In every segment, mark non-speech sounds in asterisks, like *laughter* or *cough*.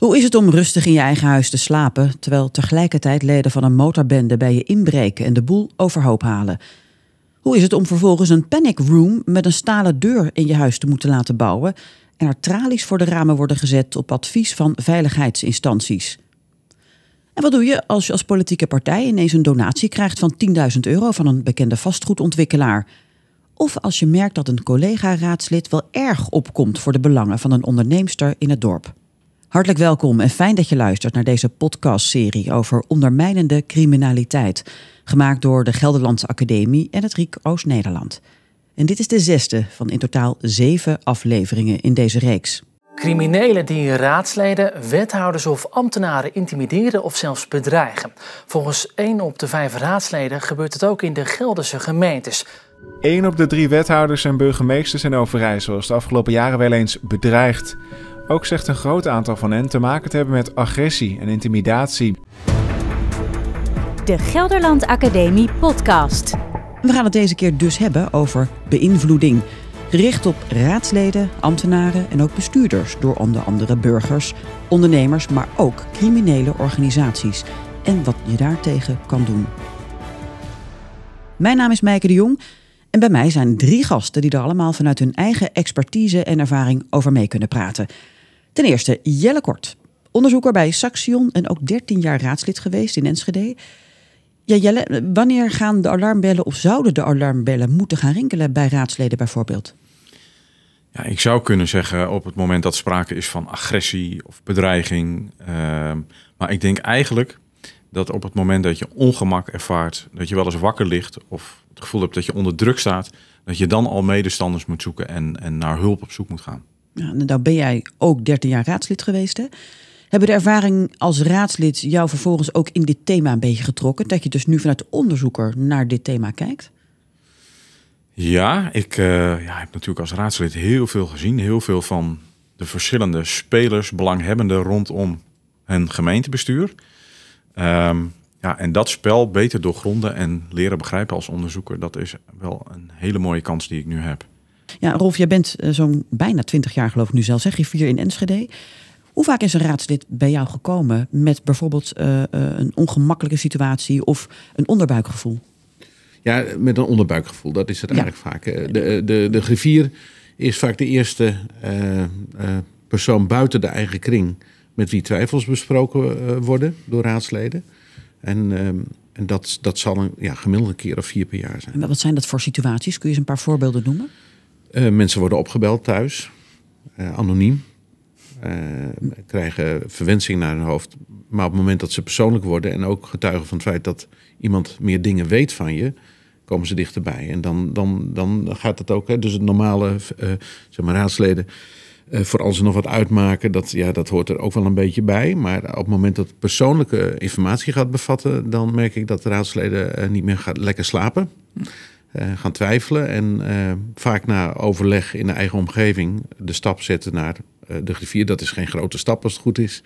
Hoe is het om rustig in je eigen huis te slapen, terwijl tegelijkertijd leden van een motorbende bij je inbreken en de boel overhoop halen? Hoe is het om vervolgens een panic room met een stalen deur in je huis te moeten laten bouwen en er tralies voor de ramen worden gezet op advies van veiligheidsinstanties? En wat doe je als je als politieke partij ineens een donatie krijgt van 10.000 euro van een bekende vastgoedontwikkelaar? Of als je merkt dat een collega-raadslid wel erg opkomt voor de belangen van een onderneemster in het dorp? Hartelijk welkom en fijn dat je luistert naar deze podcastserie over ondermijnende criminaliteit, gemaakt door de Gelderlandse Academie en het Riek Oost-Nederland. En dit is de zesde van in totaal zeven afleveringen in deze reeks. Criminelen die raadsleden, wethouders of ambtenaren intimideren of zelfs bedreigen. Volgens 1 op de 5 raadsleden gebeurt het ook in de Gelderse gemeentes. Eén op de drie wethouders en burgemeesters in Overijssel is de afgelopen jaren wel eens bedreigd. Ook zegt een groot aantal van hen te maken te hebben met agressie en intimidatie. De Gelderland Academie Podcast. We gaan het deze keer dus hebben over beïnvloeding. Gericht op raadsleden, ambtenaren en ook bestuurders door onder andere burgers, ondernemers, maar ook criminele organisaties. En wat je daartegen kan doen. Mijn naam is Meike de Jong en bij mij zijn drie gasten die er allemaal vanuit hun eigen expertise en ervaring over mee kunnen praten. Ten eerste Jelle Kort, onderzoeker bij Saxion en ook 13 jaar raadslid geweest in Enschede. Ja, Jelle, wanneer gaan de alarmbellen of zouden de alarmbellen moeten gaan rinkelen bij raadsleden bijvoorbeeld? Ja, ik zou kunnen zeggen op het moment dat sprake is van agressie of bedreiging. Ehm, maar ik denk eigenlijk dat op het moment dat je ongemak ervaart, dat je wel eens wakker ligt of het gevoel hebt dat je onder druk staat, dat je dan al medestanders moet zoeken en, en naar hulp op zoek moet gaan. Nou ben jij ook 13 jaar raadslid geweest. Hè? Hebben de ervaring als raadslid jou vervolgens ook in dit thema een beetje getrokken? Dat je dus nu vanuit de onderzoeker naar dit thema kijkt? Ja, ik uh, ja, heb natuurlijk als raadslid heel veel gezien. Heel veel van de verschillende spelers, belanghebbenden rondom een gemeentebestuur. Um, ja, en dat spel beter doorgronden en leren begrijpen als onderzoeker, dat is wel een hele mooie kans die ik nu heb. Ja, Rolf, jij bent uh, zo'n bijna twintig jaar geloof ik nu zelf, zeg je, vier in Enschede. Hoe vaak is een raadslid bij jou gekomen met bijvoorbeeld uh, uh, een ongemakkelijke situatie of een onderbuikgevoel? Ja, met een onderbuikgevoel, dat is het eigenlijk vaak. De, de, de griffier is vaak de eerste persoon buiten de eigen kring met wie twijfels besproken worden door raadsleden. En, um, en dat, dat zal een ja, gemiddelde keer of vier per jaar zijn. En wat zijn dat voor situaties? Kun je eens een paar voorbeelden noemen? Uh, mensen worden opgebeld thuis, uh, anoniem. Uh, krijgen verwensing naar hun hoofd. Maar op het moment dat ze persoonlijk worden en ook getuigen van het feit dat iemand meer dingen weet van je, komen ze dichterbij. En dan, dan, dan gaat het ook. Hè, dus het normale zeg maar, raadsleden voor als ze nog wat uitmaken, dat, ja, dat hoort er ook wel een beetje bij. Maar op het moment dat persoonlijke informatie gaat bevatten, dan merk ik dat de raadsleden niet meer lekker slapen. Uh, gaan twijfelen en vaak na overleg in de eigen omgeving de stap zetten naar de griffier. Dat is geen grote stap als het goed is.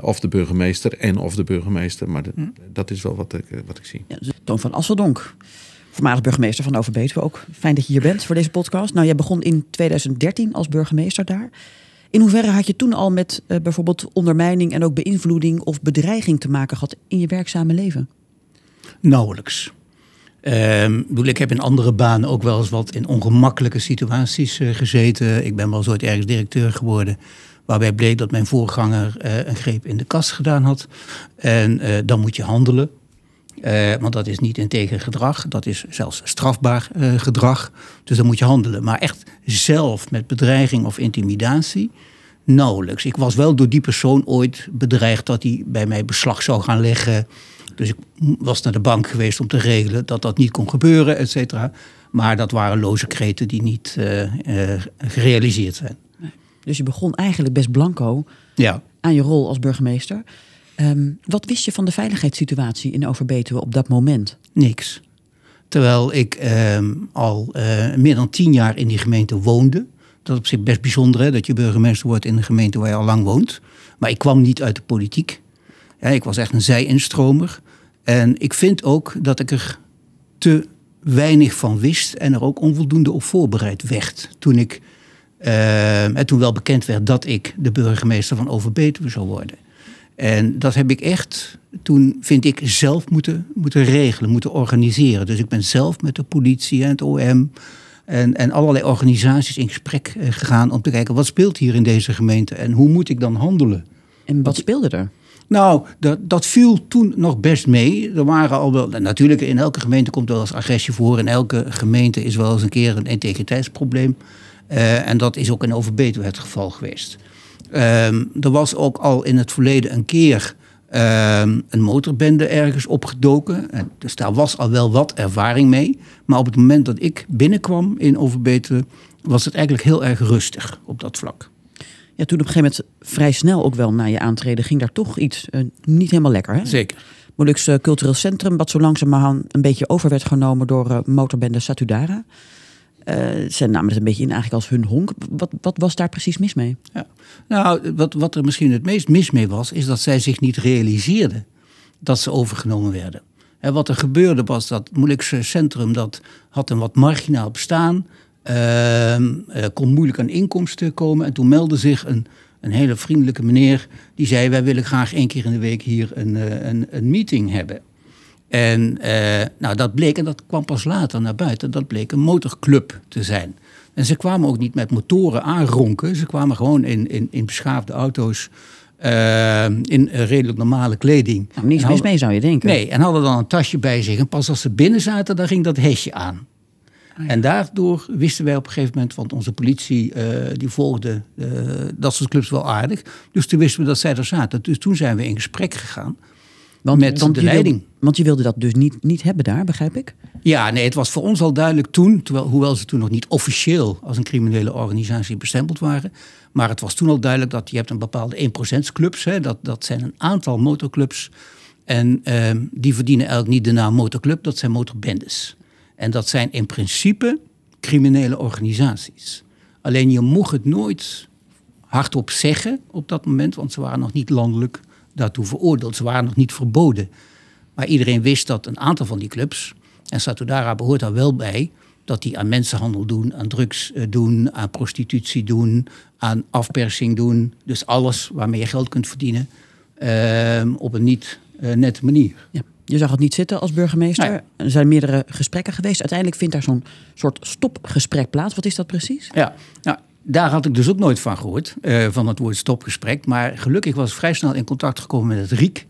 of de burgemeester en of de burgemeester. Maar de, dat is wel wat ik, wat ik zie. Ja, dus Toon van Asseldonk voormalig burgemeester van Overbetuwe ook. Fijn dat je hier bent voor deze podcast. Nou, jij begon in 2013 als burgemeester daar. In hoeverre had je toen al met uh, bijvoorbeeld ondermijning en ook beïnvloeding of bedreiging te maken gehad in je werkzame leven? Nauwelijks. Um, ik heb in andere banen ook wel eens wat in ongemakkelijke situaties uh, gezeten. Ik ben wel zo ergens directeur geworden. Waarbij bleek dat mijn voorganger uh, een greep in de kast gedaan had. En dan moet je handelen. Want dat is niet integer gedrag, dat is zelfs strafbaar gedrag. Dus dan moet je handelen. Maar echt zelf met bedreiging of intimidatie, nauwelijks. Ik was wel door die persoon ooit bedreigd dat hij bij mij beslag zou gaan leggen. Dus ik was naar de bank geweest om te regelen dat dat niet kon gebeuren, et cetera. Maar dat waren loze kreten die niet uh, gerealiseerd zijn. Dus je begon eigenlijk best blanco ja. aan je rol als burgemeester. Um, wat wist je van de veiligheidssituatie in Overbetuwe op dat moment? Niks. Terwijl ik um, al uh, meer dan tien jaar in die gemeente woonde. Dat is op zich best bijzonder, hè, dat je burgemeester wordt in een gemeente waar je al lang woont. Maar ik kwam niet uit de politiek. Ja, ik was echt een zij-instromer. En ik vind ook dat ik er te weinig van wist en er ook onvoldoende op voorbereid werd. Toen ik Ehm, en toen wel bekend werd dat ik de burgemeester van Overbetuwe zou worden. En dat heb ik echt toen, vind ik, zelf moeten, moeten regelen, moeten organiseren. Dus ik ben zelf met de politie en het OM en, en allerlei organisaties in gesprek eh, gegaan om te kijken wat speelt hier in deze gemeente en hoe moet ik dan handelen. En wat speelde er? Nou, dat, dat viel toen nog best mee. Er waren al wel, natuurlijk, in elke gemeente komt wel eens agressie voor. In elke gemeente is wel eens een keer een integriteitsprobleem. Uh, en dat is ook in Overbetuwe het geval geweest. Um, er was ook al in het verleden een keer um, een motorbende ergens opgedoken. En dus daar was al wel wat ervaring mee. Maar op het moment dat ik binnenkwam in Overbetuwe... was het eigenlijk heel erg rustig op dat vlak. Ja, toen op een gegeven moment vrij snel ook wel na je aantreden ging daar toch iets uh, niet helemaal lekker. Hè? Zeker. Molukse uh, Cultureel Centrum, wat zo langzamerhand een beetje over werd genomen door uh, motorbende Satudara. ze namen het een beetje in eigenlijk als hun honk. Wat, wat was daar precies mis mee? Ja. Nou, wat, wat er misschien het meest mis mee was, is dat zij zich niet realiseerden dat ze overgenomen werden. En wat er gebeurde was dat Molukse Centrum dat had een wat marginaal bestaan. Uh, kon moeilijk aan inkomsten komen. En toen meldde zich een, een hele vriendelijke meneer. Die zei: Wij willen graag één keer in de week hier een, een, een meeting hebben. En uh, nou, dat bleek, en dat kwam pas later naar buiten, dat bleek een motorclub te zijn. En ze kwamen ook niet met motoren aanronken. Ze kwamen gewoon in, in, in beschaafde auto's. Uh, in redelijk normale kleding. Nou, niets mis mee zou je denken. Nee, en hadden dan een tasje bij zich. En pas als ze binnen zaten, dan ging dat hesje aan. Oh, ja. En daardoor wisten wij op een gegeven moment, want onze politie uh, die volgde uh, dat soort clubs wel aardig. Dus toen wisten we dat zij er zaten. Dus toen zijn we in gesprek gegaan want, met want de leiding. Wilde, want je wilde dat dus niet, niet hebben daar, begrijp ik? Ja, nee, het was voor ons al duidelijk toen, terwijl, hoewel ze toen nog niet officieel als een criminele organisatie bestempeld waren. Maar het was toen al duidelijk dat je hebt een bepaalde 1% clubs. Hè, dat, dat zijn een aantal motorclubs. En uh, die verdienen eigenlijk niet de naam motorclub, dat zijn motorbendes. En dat zijn in principe criminele organisaties. Alleen je mocht het nooit hardop zeggen op dat moment, want ze waren nog niet landelijk daartoe veroordeeld. Ze waren nog niet verboden. Maar iedereen wist dat een aantal van die clubs, en Satudara behoort daar wel bij, dat die aan mensenhandel doen, aan drugs doen, aan prostitutie doen, aan afpersing doen. Dus alles waarmee je geld kunt verdienen uh, op een niet uh, nette manier. Ja. Je zag het niet zitten als burgemeester. Er zijn meerdere gesprekken geweest. Uiteindelijk vindt daar zo'n soort stopgesprek plaats. Wat is dat precies? Ja, nou, daar had ik dus ook nooit van gehoord, uh, van het woord stopgesprek. Maar gelukkig was ik vrij snel in contact gekomen met het RIek,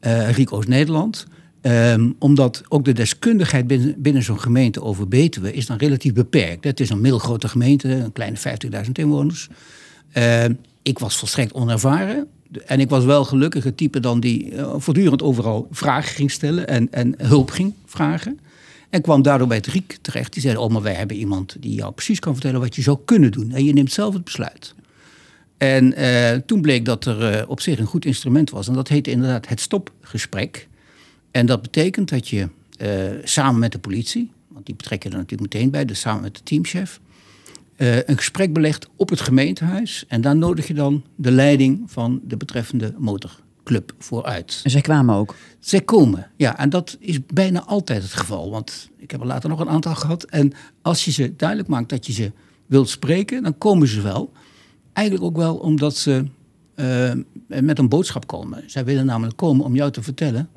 uh, RIek Oost-Nederland. Um, omdat ook de deskundigheid binnen, binnen zo'n gemeente over Betuwe is dan relatief beperkt. Het is een middelgrote gemeente, een kleine 50.000 inwoners. Uh, ik was volstrekt onervaren. En ik was wel gelukkig type dan die uh, voortdurend overal vragen ging stellen en, en hulp ging vragen. En kwam daardoor bij het RIek terecht. Die zeiden, oh, maar wij hebben iemand die jou precies kan vertellen wat je zou kunnen doen. En je neemt zelf het besluit. En uh, toen bleek dat er uh, op zich een goed instrument was. En dat heette inderdaad het stopgesprek. En dat betekent dat je samen met de politie, want die betrek je er natuurlijk meteen bij, dus samen met de teamchef, uh, een gesprek belegt op het gemeentehuis. En daar nodig je dan de leiding van de betreffende motorclub voor uit. En zij kwamen ook? Zij komen, ja. En dat is bijna altijd het geval. Want ik heb er later nog een aantal gehad. En als je ze duidelijk maakt dat je ze wilt spreken, dan komen ze wel. Eigenlijk ook wel omdat ze uh, met een boodschap komen. Zij willen namelijk komen om jou te vertellen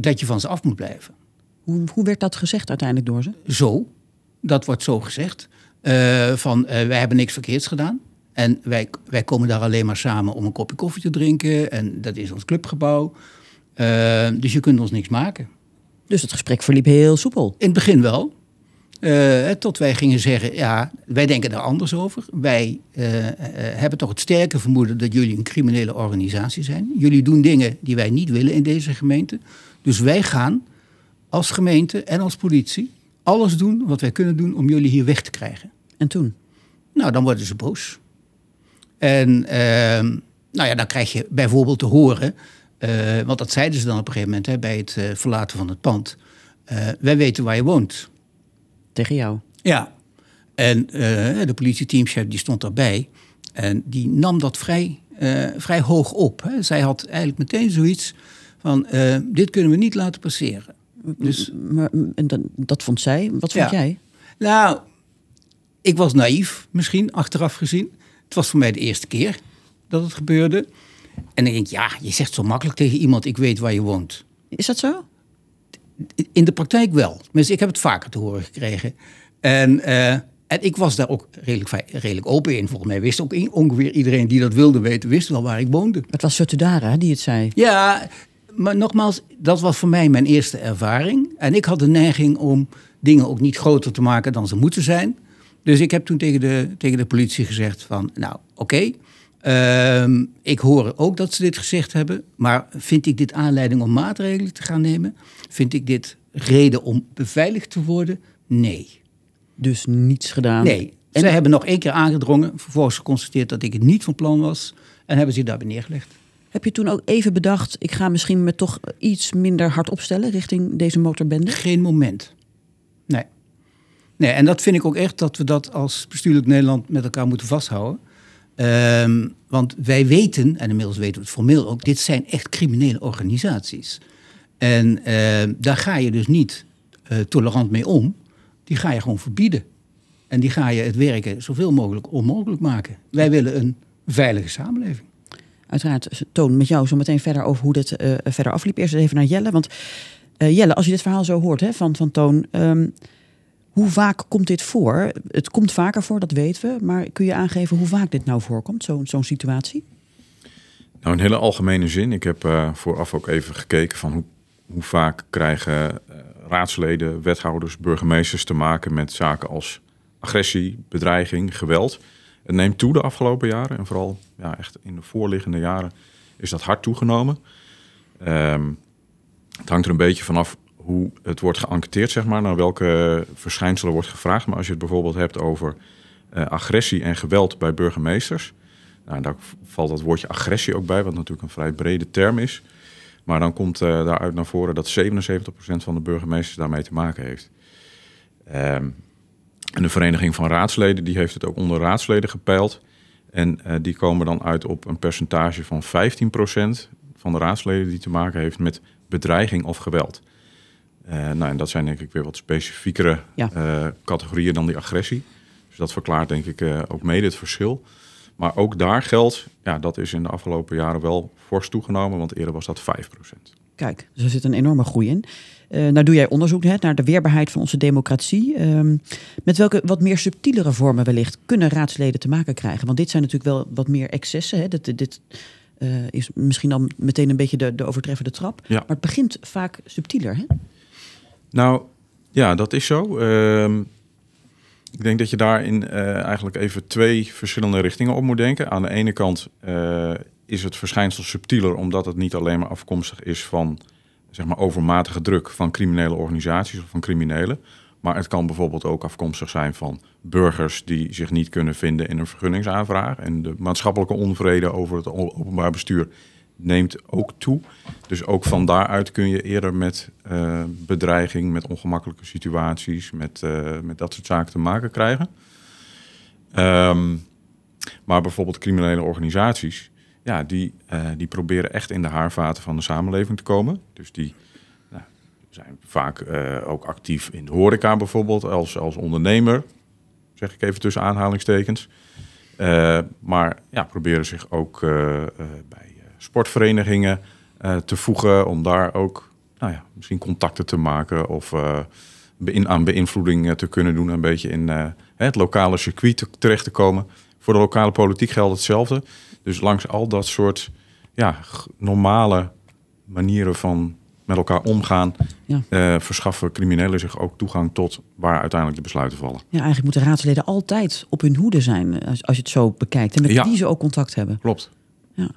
dat je van ze af moet blijven. Hoe, hoe werd dat gezegd uiteindelijk door ze? Zo, dat wordt zo gezegd. Uh, van uh, wij hebben niks verkeerds gedaan. En wij, wij komen daar alleen maar samen om een kopje koffie te drinken. En dat is ons clubgebouw. Uh, dus je kunt ons niks maken. Dus het gesprek verliep heel soepel? In het begin wel. Uh, tot wij gingen zeggen, ja, wij denken daar anders over. Wij uh, hebben toch het sterke vermoeden dat jullie een criminele organisatie zijn. Jullie doen dingen die wij niet willen in deze gemeente. Dus wij gaan als gemeente en als politie alles doen wat wij kunnen doen om jullie hier weg te krijgen. En toen? Nou, dan worden ze boos. En uh, nou ja, dan krijg je bijvoorbeeld te horen, uh, want dat zeiden ze dan op een gegeven moment hè, bij het uh, verlaten van het pand. Uh, wij weten waar je woont. Tegen jou? Ja. En de politieteamchef die stond daarbij en die nam dat vrij, vrij hoog op. Hè. Zij had eigenlijk meteen zoiets van, dit kunnen we niet laten passeren. Dus, maar, en dat, dat vond zij. Wat vond ja. jij? Nou, ik was naïef misschien, achteraf gezien. Het was voor mij de eerste keer dat het gebeurde. En ik denk, ja, je zegt zo makkelijk tegen iemand, ik weet waar je woont. Is dat zo? In de praktijk wel. Dus ik heb het vaker te horen gekregen. En, uh, en ik was daar ook redelijk, redelijk open in. Volgens mij wist ook ongeveer iedereen die dat wilde weten, wist wel waar ik woonde. Het was Sotudara die het zei. Ja, maar nogmaals, dat was voor mij mijn eerste ervaring. En ik had de neiging om dingen ook niet groter te maken dan ze moeten zijn. Dus ik heb toen tegen de, tegen de politie gezegd van, nou oké, ehm, ik hoor ook dat ze dit gezegd hebben, maar vind ik dit aanleiding om maatregelen te gaan nemen? Vind ik dit reden om beveiligd te worden? Nee. Dus niets gedaan? Nee. En zij hebben nog één keer aangedrongen, vervolgens geconstateerd dat ik het niet van plan was en hebben zich daarbij neergelegd. Heb je toen ook even bedacht, ik ga misschien me toch iets minder hard opstellen richting deze motorbende? Geen moment. Nee. Nee, en dat vind ik ook echt dat we dat als bestuurlijk Nederland met elkaar moeten vasthouden. Um, want wij weten, en inmiddels weten we het formeel ook, dit zijn echt criminele organisaties. En uh, daar ga je dus niet uh, tolerant mee om. Die ga je gewoon verbieden. En die ga je het werken zoveel mogelijk onmogelijk maken. Wij willen een veilige samenleving. Uiteraard, Toon, met jou zo meteen verder over hoe dit uh, verder afliep. Eerst even naar Jelle. Want Jelle, als je dit verhaal zo hoort hè, van, van Toon. Um, hoe vaak komt dit voor? Het komt vaker voor, dat weten we. Maar kun je aangeven hoe vaak dit nou voorkomt, zo'n zo'n situatie? Nou, in hele algemene zin. Ik heb uh, vooraf ook even gekeken van hoe, hoe vaak krijgen raadsleden, wethouders, burgemeesters te maken met zaken als agressie, bedreiging, geweld. Het neemt toe de afgelopen jaren en vooral ja, echt in de voorliggende jaren is dat hard toegenomen. Um, het hangt er een beetje vanaf hoe het wordt geënquêteerd, zeg maar, naar welke verschijnselen wordt gevraagd. Maar als je het bijvoorbeeld hebt over uh, agressie en geweld bij burgemeesters, nou, daar valt dat woordje agressie ook bij, wat natuurlijk een vrij brede term is. Maar dan komt uh, daaruit naar voren dat 77% van de burgemeesters daarmee te maken heeft. Um, en de Vereniging van Raadsleden die heeft het ook onder raadsleden gepeild. En uh, die komen dan uit op een percentage van 15% van de raadsleden die te maken heeft met bedreiging of geweld. Uh, nou, en dat zijn denk ik weer wat specifiekere ja. uh, categorieën dan die agressie. Dus dat verklaart denk ik ook mede het verschil. Maar ook daar geldt, ja, dat is in de afgelopen jaren wel fors toegenomen, want eerder was dat 5%. Kijk, dus er zit een enorme groei in. Nou doe jij onderzoek hè, naar de weerbaarheid van onze democratie. Um, met welke wat meer subtielere vormen wellicht kunnen raadsleden te maken krijgen? Want dit zijn natuurlijk wel wat meer excessen. Hè? Dit, dit is misschien dan meteen een beetje de, de overtreffende trap. Ja. Maar het begint vaak subtieler. Hè? Nou, ja, dat is zo. Uh, ik denk dat je daarin uh, eigenlijk even twee verschillende richtingen op moet denken. Aan de ene kant is het verschijnsel subtieler, omdat het niet alleen maar afkomstig is van zeg maar, overmatige druk van criminele organisaties of van criminelen. Maar het kan bijvoorbeeld ook afkomstig zijn van burgers die zich niet kunnen vinden in een vergunningsaanvraag. En de maatschappelijke onvrede over het openbaar bestuur neemt ook toe. Dus ook van daaruit kun je eerder met uh, bedreiging, met ongemakkelijke situaties, met, uh, met dat soort zaken te maken krijgen. Um, maar bijvoorbeeld criminele organisaties, ja, die, uh, die proberen echt in de haarvaten van de samenleving te komen. Dus die nou, zijn vaak ook actief in de horeca bijvoorbeeld, als, als ondernemer, zeg ik even tussen aanhalingstekens. maar ja, proberen zich ook bij sportverenigingen te voegen. Om daar ook nou ja, misschien contacten te maken of aan beïnvloeding te kunnen doen. Een beetje in het lokale circuit te, terecht te komen. Voor de lokale politiek geldt hetzelfde. Dus langs al dat soort ja, normale manieren van met elkaar omgaan, ja. uh, verschaffen criminelen zich ook toegang tot waar uiteindelijk de besluiten vallen. Ja, eigenlijk moeten raadsleden altijd op hun hoede zijn, als, als je het zo bekijkt. En met ja. wie ze ook contact hebben. Klopt. Ja.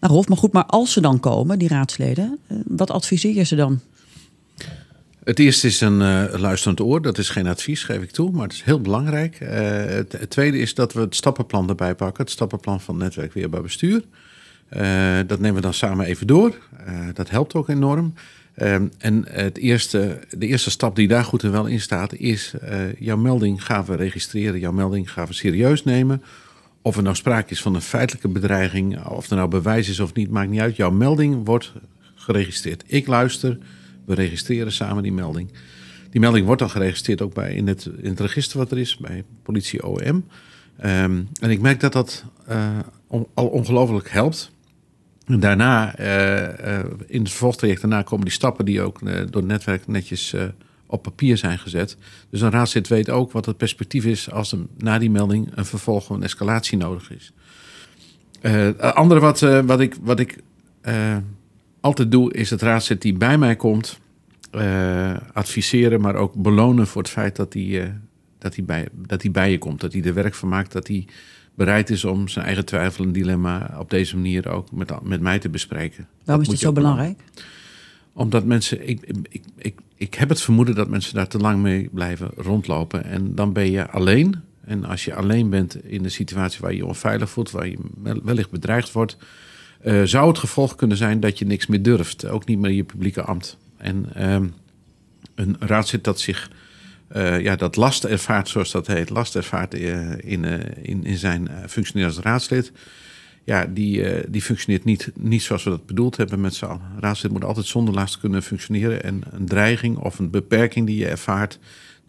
Nou, Rolf, maar goed, maar als ze dan komen, die raadsleden, wat adviseer je ze dan? Het eerste is een uh, luisterend oor. Dat is geen advies, geef ik toe, maar het is heel belangrijk. Uh, het, tweede is dat we het stappenplan erbij pakken. Het stappenplan van het Netwerk Weerbaar Bestuur. Uh, dat nemen we dan samen even door. dat helpt ook enorm. en het eerste, de eerste stap die daar goed en wel in staat, is jouw melding gaan we registreren. Jouw melding gaan we serieus nemen of er nou sprake is van een feitelijke bedreiging, of er nou bewijs is of niet, maakt niet uit. Jouw melding wordt geregistreerd. Ik luister, we registreren samen die melding. Die melding wordt dan geregistreerd ook bij, in, het, in het register wat er is, bij politie OM. Ehm, en ik merk dat dat on, al ongelooflijk helpt. En daarna, uh, uh, in het vervolgtraject, daarna komen die stappen die ook door het netwerk netjes op papier zijn gezet. Dus een raadslid weet ook wat het perspectief is als er na die melding een vervolg of een escalatie nodig is. andere wat, wat ik, wat ik altijd doe, is het raadslid die bij mij komt, adviseren, maar ook belonen voor het feit dat hij dat hij, bij, dat hij bij je komt. Dat hij er werk van maakt. Dat hij bereid is om zijn eigen twijfel en dilemma op deze manier ook met, met mij te bespreken. Waarom is dit zo belangrijk? Omdat mensen, ik, ik, ik, ik heb het vermoeden dat mensen daar te lang mee blijven rondlopen. En dan ben je alleen. En als je alleen bent in een situatie waar je je onveilig voelt, waar je wellicht bedreigd wordt, uh, zou het gevolg kunnen zijn dat je niks meer durft. Ook niet meer je publieke ambt. En uh, een raadslid dat zich uh, ja, dat last ervaart, zoals dat heet, last ervaart uh, in, in, in zijn functioneren als raadslid. Ja, die, die functioneert niet, niet zoals we dat bedoeld hebben met z'n allen. Raadslid moet altijd zonder last kunnen functioneren. En een dreiging of een beperking die je ervaart,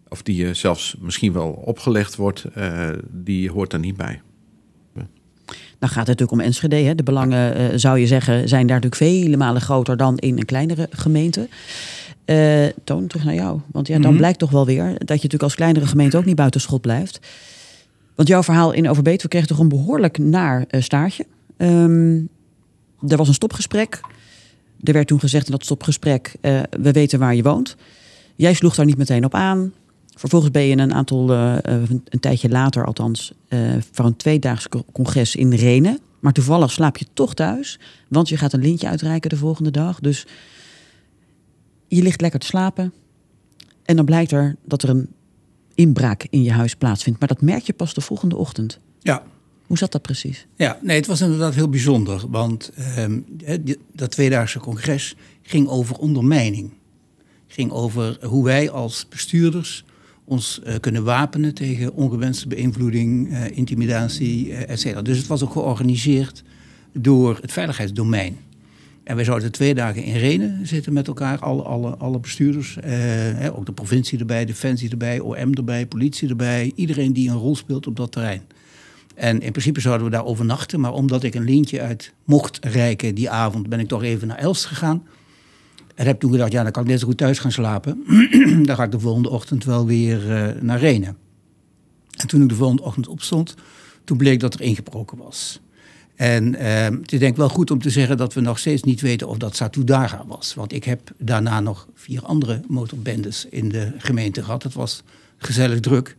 of die je zelfs misschien wel opgelegd wordt, die hoort er niet bij. Dan gaat het natuurlijk om Enschede. Hè? De belangen, zou je zeggen, zijn daar natuurlijk vele malen groter dan in een kleinere gemeente. Uh, Toon, terug naar jou. Want ja, dan mhm. blijkt toch wel weer dat je natuurlijk als kleinere gemeente ook niet buiten schot blijft. Want jouw verhaal in Overbetuwe kreeg toch een behoorlijk naar uh, staartje. Um, er was een stopgesprek. Er werd toen gezegd in dat stopgesprek, uh, we weten waar je woont. Jij sloeg daar niet meteen op aan. Vervolgens ben je een aantal, een, een, tijdje later althans, voor een tweedaags congres in Renen. Maar toevallig slaap je toch thuis, want je gaat een lintje uitreiken de volgende dag. Dus je ligt lekker te slapen. En dan blijkt er dat er een inbraak in je huis plaatsvindt. Maar dat merk je pas de volgende ochtend. Ja. Hoe zat dat precies? Ja, nee, het was inderdaad heel bijzonder. Want ehm, dat tweedaagse congres ging over ondermijning. Ging over hoe wij als bestuurders ons uh, kunnen wapenen tegen ongewenste beïnvloeding, uh, intimidatie, uh. Dus het was ook georganiseerd door het veiligheidsdomein. En wij zouden twee dagen in Renen zitten met elkaar, alle, alle, alle bestuurders. Eh, ook de provincie erbij, Defensie erbij, OM erbij, politie erbij. Iedereen die een rol speelt op dat terrein. En in principe zouden we daar overnachten. Maar omdat ik een lintje uit mocht reiken die avond, ben ik toch even naar Elst gegaan. En heb toen gedacht, ja, dan kan ik net zo goed thuis gaan slapen. *clears throat* dan ga ik de volgende ochtend wel weer uh, naar Renen. En toen ik de volgende ochtend opstond, toen bleek dat er ingebroken was. En uh, het is denk ik wel goed om te zeggen dat we nog steeds niet weten of dat Satudaga was. Want ik heb daarna nog vier andere motorbendes in de gemeente gehad. Het was gezellig druk.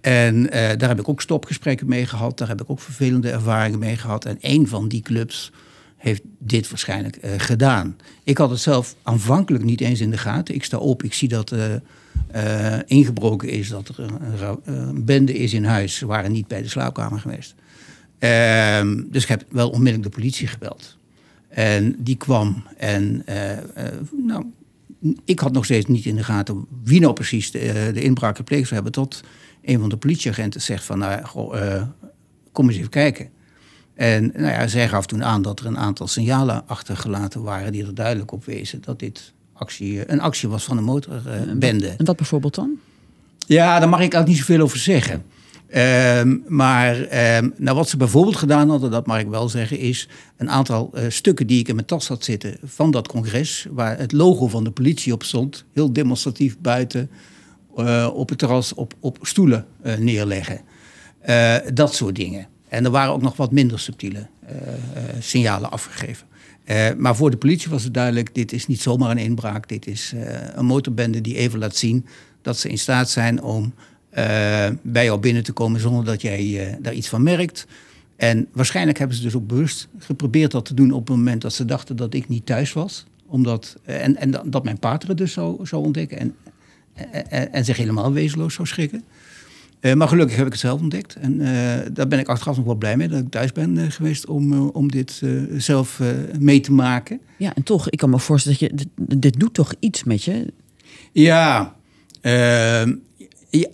En uh, daar heb ik ook stopgesprekken mee gehad. Daar heb ik ook vervelende ervaringen mee gehad. En een van die clubs heeft dit waarschijnlijk uh, gedaan. Ik had het zelf aanvankelijk niet eens in de gaten. Ik sta op, ik zie dat uh, ingebroken is, dat er een, bende is in huis. Ze waren niet bij de slaapkamer geweest. Ehm, dus ik heb wel onmiddellijk de politie gebeld. En die kwam en nou, ik had nog steeds niet in de gaten wie nou precies de, eh, de inbraak gepleegd zou hebben. Tot een van de politieagenten zegt van, nou, kom eens even kijken. En nou ja, zij gaf toen aan dat er een aantal signalen achtergelaten waren die er duidelijk op wezen dat dit actie, een actie was van een motorbende. en wat bijvoorbeeld dan? Ja, daar mag ik ook niet zoveel over zeggen. Um, maar um, nou, wat ze bijvoorbeeld gedaan hadden, dat mag ik wel zeggen, is een aantal uh, stukken die ik in mijn tas had zitten van dat congres, waar het logo van de politie op stond, heel demonstratief buiten uh, op het terras op, op stoelen uh, neerleggen. dat soort dingen. En er waren ook nog wat minder subtiele signalen afgegeven. maar voor de politie was het duidelijk, dit is niet zomaar een inbraak, dit is een motorbende die even laat zien dat ze in staat zijn om bij jou binnen te komen zonder dat jij daar iets van merkt. En waarschijnlijk hebben ze dus ook bewust geprobeerd dat te doen op het moment dat ze dachten dat ik niet thuis was. Omdat, en, en dat mijn partner dus zou, zou ontdekken en, en, en zich helemaal wezenloos zou schrikken. Maar gelukkig heb ik het zelf ontdekt. En daar ben ik achteraf nog wel blij mee dat ik thuis ben geweest om, om dit zelf mee te maken. Ja, en toch, ik kan me voorstellen dat je. Dit, dit doet toch iets met je? Ja, ehm,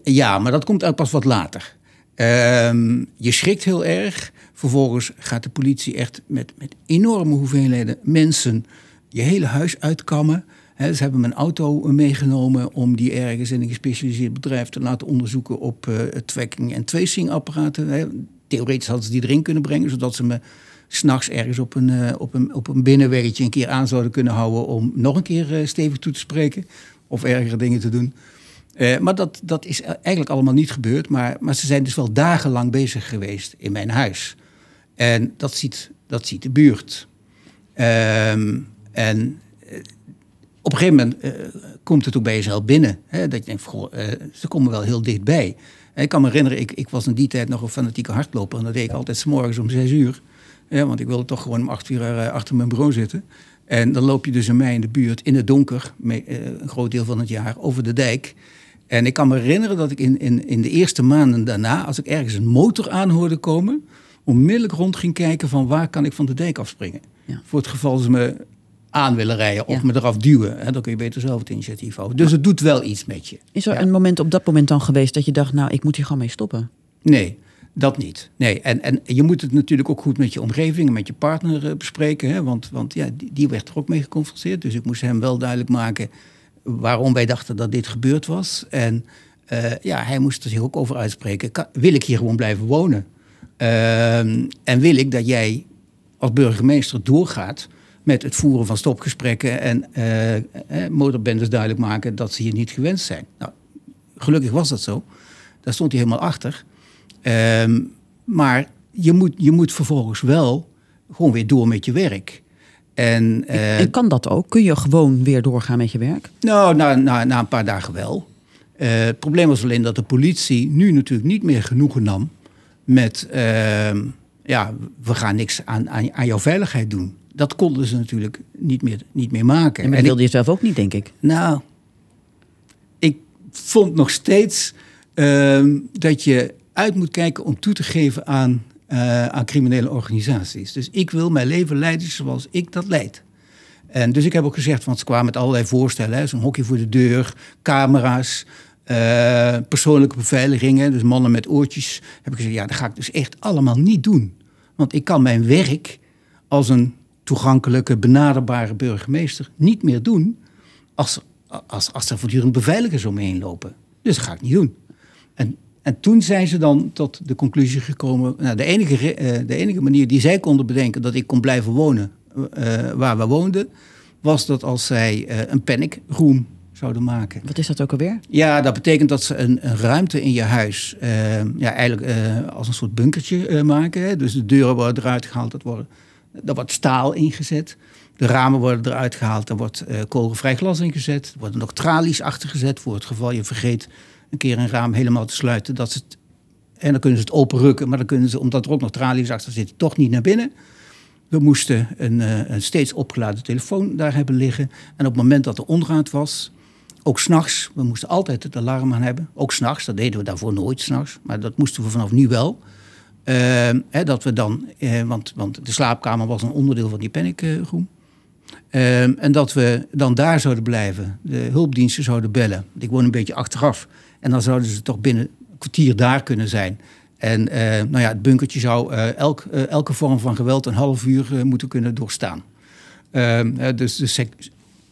ja, maar dat komt ook pas wat later. Um, je schrikt heel erg. Vervolgens gaat de politie echt met, met enorme hoeveelheden mensen je hele huis uitkammen. Hè, ze hebben mijn auto meegenomen om die ergens in een gespecialiseerd bedrijf te laten onderzoeken op uh, tracking- en tracing-apparaten. Theoretisch hadden ze die erin kunnen brengen, zodat ze me s'nachts ergens op een, uh, op, een, op een binnenweggetje een keer aan zouden kunnen houden om nog een keer uh, stevig toe te spreken of ergere dingen te doen. Maar dat, dat is eigenlijk allemaal niet gebeurd. Maar, maar ze zijn dus wel dagenlang bezig geweest in mijn huis. En dat ziet, dat ziet de buurt. Um, en op een gegeven moment uh, komt het ook bij jezelf binnen. Hè, dat je denkt, goh, uh, ze komen wel heel dichtbij. En ik kan me herinneren, ik, ik was in die tijd nog een fanatieke hardloper. En dat deed ik altijd s morgens om zes uur. Ja, want ik wilde toch gewoon om acht uur uh, achter mijn bureau zitten. En dan loop je dus in mij in de buurt, in het donker, mee, een groot deel van het jaar, over de dijk. En ik kan me herinneren dat ik in, in, in de eerste maanden daarna, als ik ergens een motor aan hoorde komen, onmiddellijk rond ging kijken van waar kan ik van de dijk afspringen. Ja. Voor het geval ze me aan willen rijden of ja. me eraf duwen. Hè, dan kun je beter zelf het initiatief houden. Dus het doet wel iets met je. Is er ja. een moment op dat moment dan geweest dat je dacht, nou, ik moet hier gewoon mee stoppen? Nee, dat niet. Nee, en, en je moet het natuurlijk ook goed met je omgeving en met je partner uh, bespreken. Hè, want want ja, die, die, werd er ook mee geconfronteerd. Dus ik moest hem wel duidelijk maken waarom wij dachten dat dit gebeurd was. En uh, ja, hij moest er zich ook over uitspreken. Kan, wil ik hier gewoon blijven wonen? Uh, en wil ik dat jij als burgemeester doorgaat met het voeren van stopgesprekken en uh, eh, motorbendes duidelijk maken dat ze hier niet gewenst zijn. Nou, gelukkig was dat zo. Daar stond hij helemaal achter. Um, maar je moet, je moet vervolgens wel gewoon weer door met je werk. En, uh, en kan dat ook? Kun je gewoon weer doorgaan met je werk? Nou, na, na, na een paar dagen wel. Uh, het probleem was alleen dat de politie nu natuurlijk niet meer genoegen nam met... Uh, ja, we gaan niks aan, aan, aan jouw veiligheid doen dat konden ze natuurlijk niet meer, niet meer maken. En dat wilde je zelf ook niet, denk ik. Nou, ik vond nog steeds uh, dat je uit moet kijken om toe te geven aan, uh, aan criminele organisaties. Dus ik wil mijn leven leiden zoals ik dat leid. En dus ik heb ook gezegd, want ze kwamen met allerlei voorstellen. Zo'n hokje voor de deur, camera's, uh, persoonlijke beveiligingen. Dus mannen met oortjes. Heb ik gezegd, ja, dat ga ik dus echt allemaal niet doen. Want ik kan mijn werk als een toegankelijke, benaderbare burgemeester niet meer doen als, als, als er voortdurend beveiligers omheen lopen. Dus dat ga ik niet doen. En, en toen zijn ze dan tot de conclusie gekomen, nou, de, enige, uh, de enige manier die zij konden bedenken dat ik kon blijven wonen uh, waar we woonden, was dat als zij uh, een panic room zouden maken. Wat is dat ook alweer? Ja, dat betekent dat ze een, een ruimte in je huis ja, eigenlijk als een soort bunkertje maken. Hè? Dus de deuren worden eruit gehaald, dat worden er wordt staal ingezet. De ramen worden eruit gehaald. Er wordt uh, kogelvrij glas ingezet. Er worden nog tralies achtergezet voor het geval je vergeet een keer een raam helemaal te sluiten. Dat het, en dan kunnen ze het openrukken, maar dan kunnen ze, omdat er ook nog tralies achter zitten, toch niet naar binnen. We moesten een, uh, een steeds opgeladen telefoon daar hebben liggen. En op het moment dat er onraad was, ook s'nachts, we moesten altijd het alarm aan hebben. Ook s'nachts, dat deden we daarvoor nooit s'nachts. Maar dat moesten we vanaf nu wel. Uh, hè, dat we dan, uh, want, want de slaapkamer was een onderdeel van die panicgroep. Uh, en dat we dan daar zouden blijven, de hulpdiensten zouden bellen. Ik woon een beetje achteraf. En dan zouden ze toch binnen een kwartier daar kunnen zijn. En nou ja, het bunkertje zou elk, elke vorm van geweld een half uur moeten kunnen doorstaan. Ehm, dus, dus ze,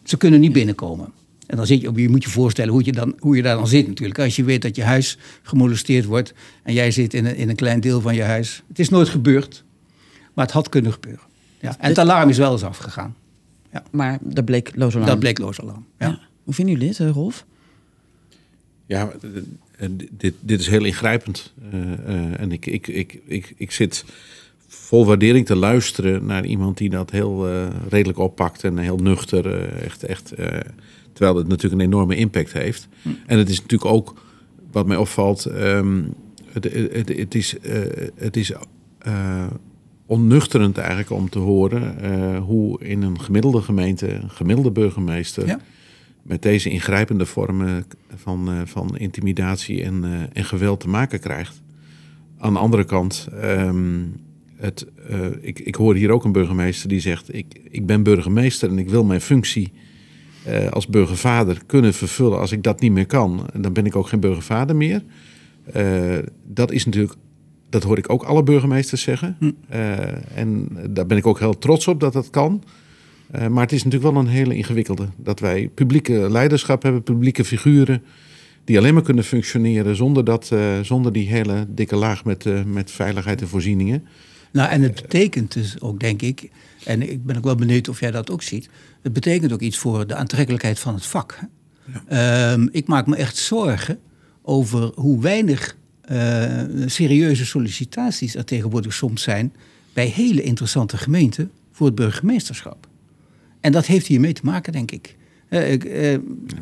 ze, kunnen niet binnenkomen. En dan zit je, je moet je voorstellen hoe je, dan, hoe je daar dan zit natuurlijk. Als je weet dat je huis gemolesteerd wordt en jij zit in een, in een klein deel van je huis. Het is nooit gebeurd, maar het had kunnen gebeuren. Ja. En het alarm is wel eens afgegaan. Ja. Maar dat bleek loos alarm. Dat bleek loos alarm, ja. ja. Hoe vinden jullie dit, Rolf? Ja, dit, dit is heel ingrijpend. Uh, uh, en ik, ik, ik, ik, ik zit vol waardering te luisteren naar iemand die dat heel uh, redelijk oppakt en heel nuchter, echt, echt Terwijl het natuurlijk een enorme impact heeft. Hm. En het is natuurlijk ook, wat mij opvalt, um, het, het, het, is, uh, het is uh, onnuchterend eigenlijk om te horen uh, hoe in een gemiddelde gemeente, een gemiddelde burgemeester, ja. met deze ingrijpende vormen van, van intimidatie en, en geweld te maken krijgt. Aan de andere kant, um, het, ik, ik hoor hier ook een burgemeester die zegt: ik, ik ben burgemeester en ik wil mijn functie uh, als burgervader kunnen vervullen. Als ik dat niet meer kan, dan ben ik ook geen burgervader meer. Uh, dat is natuurlijk, dat hoor ik ook alle burgemeesters zeggen. Hm. Uh, en daar ben ik ook heel trots op dat dat kan. Maar het is natuurlijk wel een hele ingewikkelde. Dat wij publieke leiderschap hebben, publieke figuren. die alleen maar kunnen functioneren zonder, dat, uh, zonder die hele dikke laag met, uh, met veiligheid en voorzieningen. Nou, en het betekent dus ook, denk ik. en ik ben ook wel benieuwd of jij dat ook ziet. Het betekent ook iets voor de aantrekkelijkheid van het vak. Ja. Um, ik maak me echt zorgen over hoe weinig serieuze sollicitaties er tegenwoordig soms zijn. bij hele interessante gemeenten voor het burgemeesterschap. En dat heeft hiermee te maken, denk ik. Uh, uh,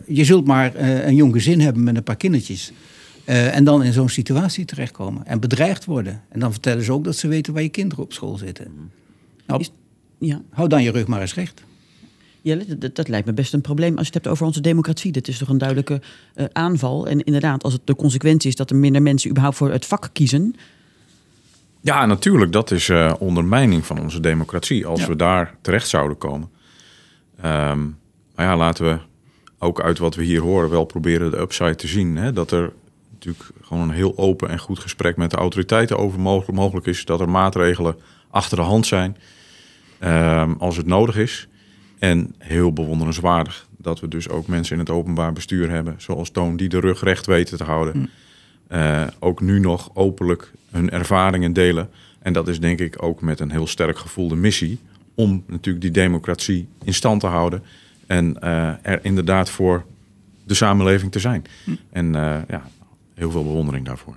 je zult maar een jong gezin hebben met een paar kindertjes. En dan in zo'n situatie terechtkomen. En bedreigd worden. En dan vertellen ze ook dat ze weten waar je kinderen op school zitten. Nou, Is, ja. hou dan je rug maar eens recht. Jelle, dat, dat, lijkt me best een probleem als je het hebt over onze democratie. Dat is toch een duidelijke aanval. En inderdaad, als het de consequentie is dat er minder mensen überhaupt voor het vak kiezen. Ja, natuurlijk. Dat is ondermijning van onze democratie. Als ja. we daar terecht zouden komen. Um, maar ja, laten we ook uit wat we hier horen wel proberen de upside te zien. Hè? Dat er natuurlijk gewoon een heel open en goed gesprek met de autoriteiten over mogelijk, mogelijk is. Dat er maatregelen achter de hand zijn um, als het nodig is. En heel bewonderenswaardig dat we dus ook mensen in het openbaar bestuur hebben, zoals Toon, die de rug recht weten te houden. Mm. Uh, ook nu nog openlijk hun ervaringen delen. En dat is denk ik ook met een heel sterk gevoelde missie om natuurlijk die democratie in stand te houden. En uh, er inderdaad voor de samenleving te zijn. Hm. En uh, ja, heel veel bewondering daarvoor.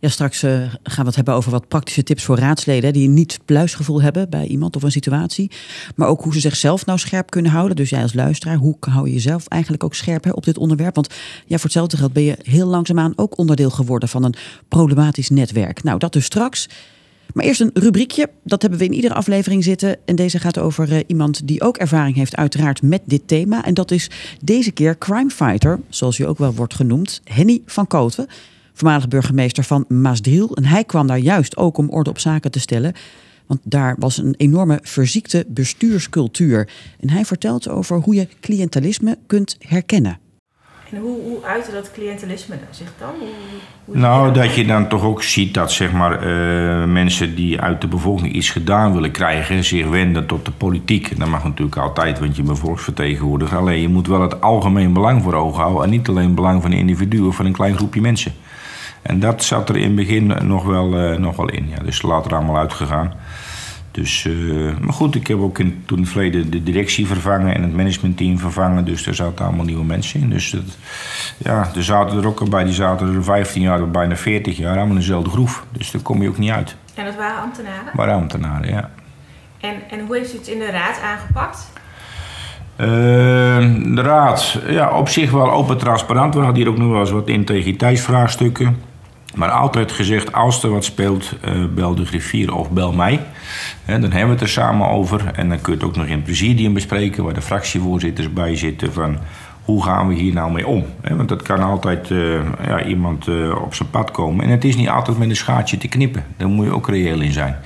Ja, straks uh, gaan we het hebben over wat praktische tips voor raadsleden die niet pluisgevoel hebben bij iemand of een situatie. Maar ook hoe ze zichzelf nou scherp kunnen houden. Dus jij als luisteraar, hoe hou je jezelf eigenlijk ook scherp hè, op dit onderwerp? Want ja, voor hetzelfde geld ben je heel langzaamaan ook onderdeel geworden van een problematisch netwerk. Nou, dat dus straks. Maar eerst een rubriekje, dat hebben we in iedere aflevering zitten. En deze gaat over uh, iemand die ook ervaring heeft uiteraard met dit thema. En dat is deze keer crimefighter, zoals u ook wel wordt genoemd, Henny van Kooten. Voormalig burgemeester van Maasdriel. En hij kwam daar juist ook om orde op zaken te stellen. Want daar was een enorme verziekte bestuurscultuur. En hij vertelt over hoe je cliëntelisme kunt herkennen. En hoe, hoe uitte dat cliëntelisme zich dan? Hoe, nou, dat je dan toch ook ziet dat zeg maar, uh, mensen die uit de bevolking iets gedaan willen krijgen, zich wenden tot de politiek. Dat mag natuurlijk altijd, want je bent volksvertegenwoordiger. Alleen je moet wel het algemeen belang voor ogen houden en niet alleen het belang van een individu of van een klein groepje mensen. En dat zat er in het begin nog wel, uh, nog wel in. Ja. Dus later allemaal uitgegaan. Dus, uh, maar goed, ik heb ook in, toen in het verleden de directie vervangen en het managementteam vervangen. Dus er zaten allemaal nieuwe mensen in. Dus dat, ja, er zaten er ook bij, die zaten er 15 jaar, bijna 40 jaar, allemaal in dezelfde groef. Dus daar kom je ook niet uit. En dat waren ambtenaren? Waren ambtenaren, ja. En, en hoe heeft u het in de raad aangepakt? Uh, de raad, ja, op zich wel open transparant. We hadden hier ook nog wel eens wat integriteitsvraagstukken. Maar altijd gezegd, als er wat speelt, uh, bel de griffier of bel mij. Dan hebben we het er samen over. En dan kun je het ook nog in het presidium bespreken... waar de fractievoorzitters bij zitten van... hoe gaan we hier nou mee om? Want dat kan altijd uh, ja, iemand uh, op zijn pad komen. En het is niet altijd met een schaartje te knippen. Daar moet je ook reëel in zijn.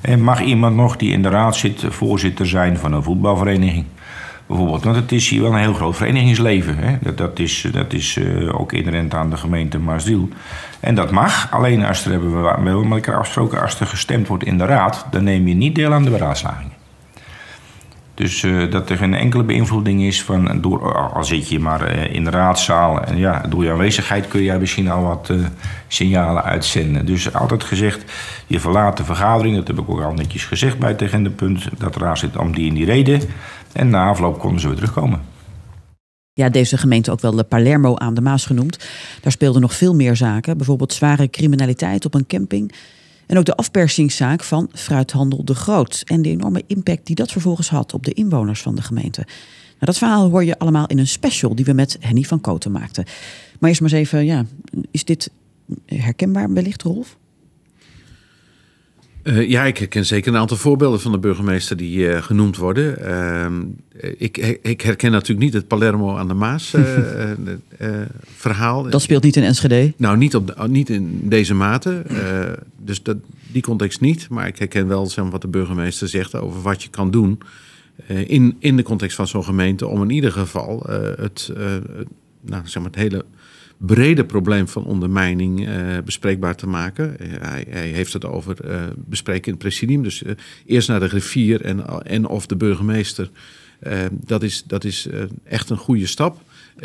En mag iemand nog die in de raad zit voorzitter zijn van een voetbalvereniging Want het is hier wel een heel groot verenigingsleven. Hè? Dat, dat is, dat is uh, ook inherent aan de gemeente Maasdriel. En dat mag. Alleen als er hebben we, met elkaar afgesproken, als er gestemd wordt in de raad, dan neem je niet deel aan de beraadslagingen. Dus uh, dat er geen enkele beïnvloeding is van, door, al zit je maar uh, in de raadzaal en ja, door je aanwezigheid kun je misschien al wat signalen uitzenden. Dus altijd gezegd, je verlaat de vergadering, dat heb ik ook al netjes gezegd bij het agendapunt, dat raad zit om die in die reden. En na afloop konden ze weer terugkomen. Ja, deze gemeente ook wel de Palermo aan de Maas genoemd. Daar speelden nog veel meer zaken. Bijvoorbeeld zware criminaliteit op een camping. En ook de afpersingszaak van Fruithandel de Groot. En de enorme impact die dat vervolgens had op de inwoners van de gemeente. Nou, dat verhaal hoor je allemaal in een special die we met Henny van Koten maakten. Maar eerst maar eens even, ja, is dit herkenbaar wellicht, Rolf? Uh, ja, ik herken zeker een aantal voorbeelden van de burgemeester die uh, genoemd worden. Uh, ik, ik, herken natuurlijk niet het Palermo aan de Maas *laughs* verhaal. Dat speelt niet in Enschede? Nou, niet, op de, niet in deze mate. dus dat, die context niet. Maar ik herken wel zeg maar, wat de burgemeester zegt over wat je kan doen. in, in de context van zo'n gemeente om in ieder geval het, nou, zeg maar het hele brede probleem van ondermijning uh, bespreekbaar te maken. hij, hij, heeft het over uh, bespreken in het presidium. Dus eerst naar de griffier en, en of de burgemeester. dat is, dat is echt een goede stap.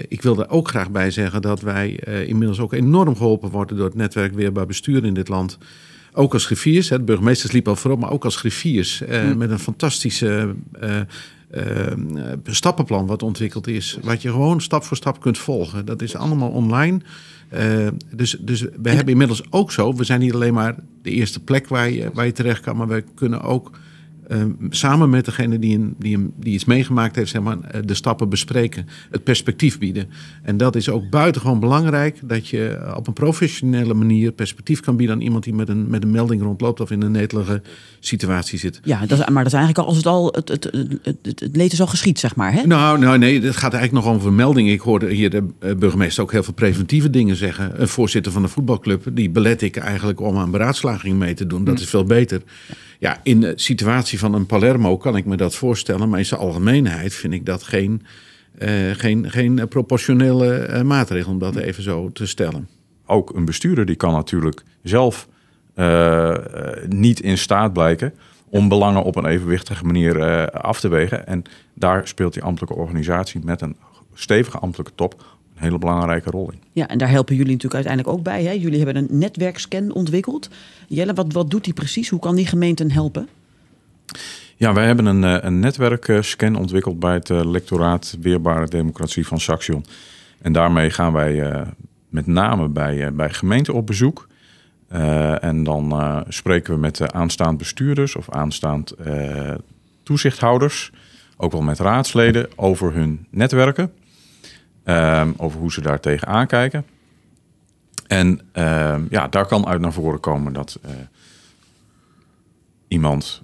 ik wil er ook graag bij zeggen dat wij inmiddels ook enorm geholpen worden door het netwerk Weerbaar Bestuur in dit land. Ook als griffiers, hè, de burgemeesters liepen al voorop, maar ook als griffiers. Mm. Met een fantastische stappenplan wat ontwikkeld is. Wat je gewoon stap voor stap kunt volgen. Dat is allemaal online. Uh, dus dus we hebben inmiddels ook zo. We zijn niet alleen maar de eerste plek waar je, waar je terecht kan. Maar we kunnen ook Ehm, samen met degene die, een, die, een, die iets meegemaakt heeft, zeg maar, eh, de stappen bespreken, het perspectief bieden. En dat is ook buitengewoon belangrijk, dat je op een professionele manier perspectief kan bieden aan iemand die met een, met een melding rondloopt of in een netelige situatie zit. Ja, dat is, maar dat is eigenlijk al, als het al, het, het, het, het, leed is al geschied, zeg maar. Hè? Nou, nou, nee, het gaat eigenlijk nog over melding. Ik hoorde hier de eh, burgemeester ook heel veel preventieve dingen zeggen. Een voorzitter van de voetbalclub, die belet ik eigenlijk om aan beraadslaging mee te doen. Dat hm. is veel beter. Ja, in de situatie van een Palermo kan ik me dat voorstellen, maar in zijn algemeenheid vind ik dat geen, uh, geen, geen proportionele uh, maatregel om dat even zo te stellen. Ook een bestuurder die kan natuurlijk zelf uh, niet in staat blijken om belangen op een evenwichtige manier af te wegen. En daar speelt die ambtelijke organisatie met een stevige ambtelijke top een hele belangrijke rol in. Ja, en daar helpen jullie natuurlijk uiteindelijk ook bij. Hè? Jullie hebben een netwerkscan ontwikkeld. Jelle, wat, wat doet die precies? Hoe kan die gemeenten helpen? Ja, wij hebben een, eh, een netwerkscan ontwikkeld bij het eh, lectoraat Weerbare Democratie van Saxion. En daarmee gaan wij uh, met name bij, bij gemeenten op bezoek. En dan spreken we met aanstaand bestuurders of aanstaand toezichthouders, ook wel met raadsleden, over hun netwerken. Um, over hoe ze daar tegenaan kijken. En uh, ja, daar kan uit naar voren komen dat iemand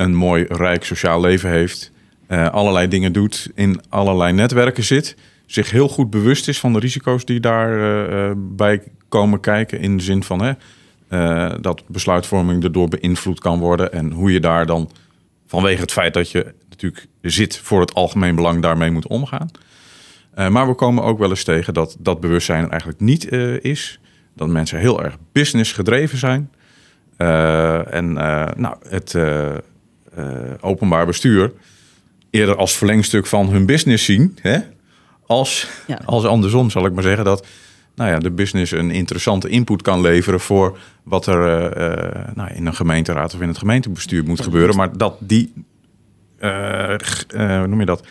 een mooi, rijk sociaal leven heeft, uh, allerlei dingen doet, in allerlei netwerken zit, zich heel goed bewust is van de risico's die daarbij komen kijken. In de zin van hè, dat besluitvorming erdoor beïnvloed kan worden en hoe je daar dan vanwege het feit dat je natuurlijk zit voor het algemeen belang daarmee moet omgaan. Maar we komen ook wel eens tegen dat dat bewustzijn er eigenlijk niet is. Dat mensen heel erg business gedreven zijn. En nou, het openbaar bestuur eerder als verlengstuk van hun business zien. Hè? Als, ja. als andersom zal ik maar zeggen dat nou ja, de business een interessante input kan leveren voor wat er nou, in een gemeenteraad of in het gemeentebestuur moet gebeuren. Maar dat die, noem je dat,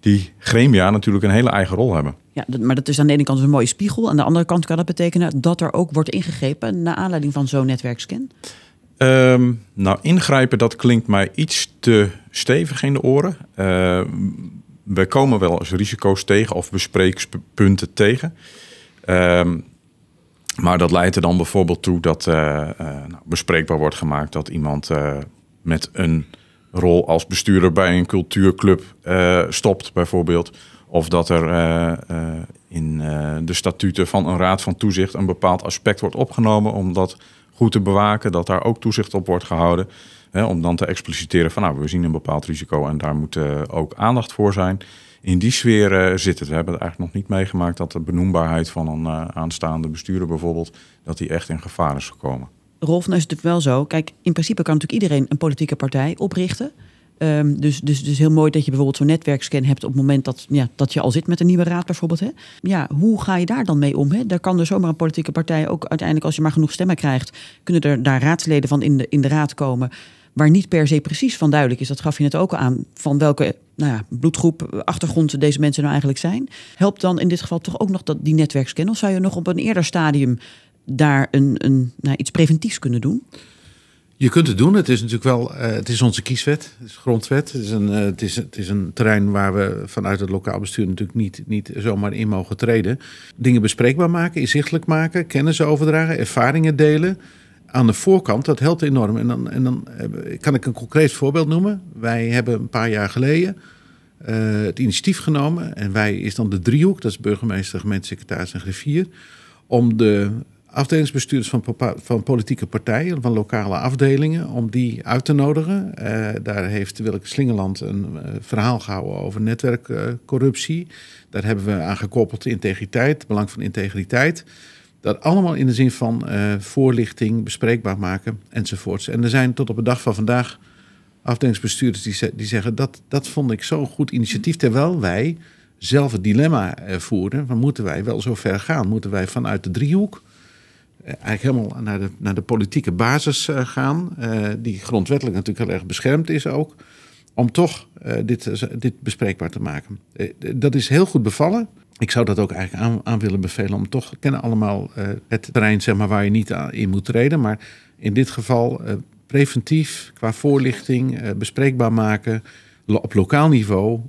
die gremia natuurlijk een hele eigen rol hebben. Ja, maar dat is aan de ene kant een mooie spiegel. Aan de andere kant kan dat betekenen dat er ook wordt ingegrepen naar aanleiding van zo'n netwerkscan. Um, nou, ingrijpen, dat klinkt mij iets te stevig in de oren. Uh, we komen wel eens risico's tegen of bespreekspunten tegen. Um, maar dat leidt er dan bijvoorbeeld toe dat uh, uh, nou, bespreekbaar wordt gemaakt dat iemand uh, met een rol als bestuurder bij een cultuurclub stopt, bijvoorbeeld. Of dat er in de statuten van een raad van toezicht een bepaald aspect wordt opgenomen om dat goed te bewaken, dat daar ook toezicht op wordt gehouden. Hè, om dan te expliciteren van nou, we zien een bepaald risico en daar moet ook aandacht voor zijn. In die sfeer zit het. We hebben het eigenlijk nog niet meegemaakt dat de benoembaarheid van een aanstaande bestuurder bijvoorbeeld, dat die echt in gevaar is gekomen. Rolf, nou is het natuurlijk wel zo. Kijk, in principe kan natuurlijk iedereen een politieke partij oprichten. Um, dus, dus, dus heel mooi dat je bijvoorbeeld zo'n netwerkscan hebt op het moment dat, ja, dat je al zit met een nieuwe raad bijvoorbeeld. Hè? Ja, hoe ga je daar dan mee om? Hè? Daar kan er zomaar een politieke partij ook uiteindelijk, als je maar genoeg stemmen krijgt, kunnen er daar raadsleden van in de, in de raad komen. Waar niet per se precies van duidelijk is, dat gaf je net ook aan, van welke nou ja, bloedgroep, achtergrond deze mensen nou eigenlijk zijn. Helpt dan in dit geval toch ook nog dat, die netwerkscan? Of zou je nog op een eerder stadium daar een, een, nou, iets preventiefs kunnen doen? Je kunt het doen. Het is natuurlijk wel, uh, het is onze kieswet, het is grondwet. Het is, een, uh, het, is, het is een terrein waar we vanuit het lokaal bestuur natuurlijk niet, niet zomaar in mogen treden. Dingen bespreekbaar maken, inzichtelijk maken, kennis overdragen, ervaringen delen. Aan de voorkant, dat helpt enorm. En dan, en dan uh, kan ik een concreet voorbeeld noemen. Wij hebben een paar jaar geleden het initiatief genomen. En wij is dan de driehoek, dat is burgemeester, gemeentesecretaris en griffier. Om de afdelingsbestuurders van, van politieke partijen, van lokale afdelingen, om die uit te nodigen. Eh, daar heeft Willeke Slingeland een eh, verhaal gehouden over netwerkcorruptie. daar hebben we aan gekoppeld integriteit, belang van integriteit. Dat allemaal in de zin van eh, voorlichting, bespreekbaar maken enzovoorts. En er zijn tot op de dag van vandaag afdelingsbestuurders die, die zeggen... Dat, dat vond ik zo'n goed initiatief, terwijl wij zelf het dilemma voeren... van moeten wij wel zo ver gaan? Moeten wij vanuit de driehoek eh, eigenlijk helemaal naar de, politieke basis eh, gaan... eh, die grondwettelijk natuurlijk heel erg beschermd is ook... om toch eh, dit, dit bespreekbaar te maken. Dat is heel goed bevallen. Ik zou dat ook eigenlijk aan, aan willen bevelen om toch... Kennen allemaal het terrein zeg maar, waar je niet in moet treden... maar in dit geval preventief, qua voorlichting, bespreekbaar maken... op lokaal niveau,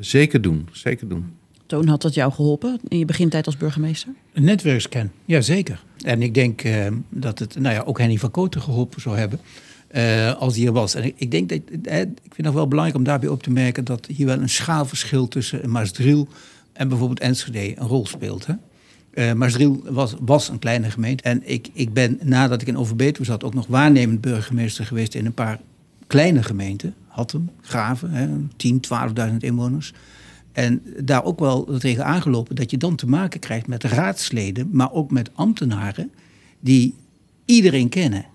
zeker doen. Zeker doen. Toon, had dat jou geholpen in je begintijd als burgemeester? Een netwerkscan, ja zeker. En ik denk eh, dat het nou ja, ook Henny van Kooten geholpen zou hebben eh, als hij er was. En ik, denk dat, eh, ik vind het wel belangrijk om daarbij op te merken dat hier wel een schaalverschil tussen Maasdriel en bijvoorbeeld Enschede een rol speelt. Hè? Maasdriel was, was een kleine gemeente. En ik, ik ben nadat ik in Overbetuwe zat ook nog waarnemend burgemeester geweest in een paar kleine gemeenten. Hattem, Graven, hè, 10, 12.000 inwoners. En daar ook wel tegen aangelopen dat je dan te maken krijgt met raadsleden, maar ook met ambtenaren die iedereen kennen.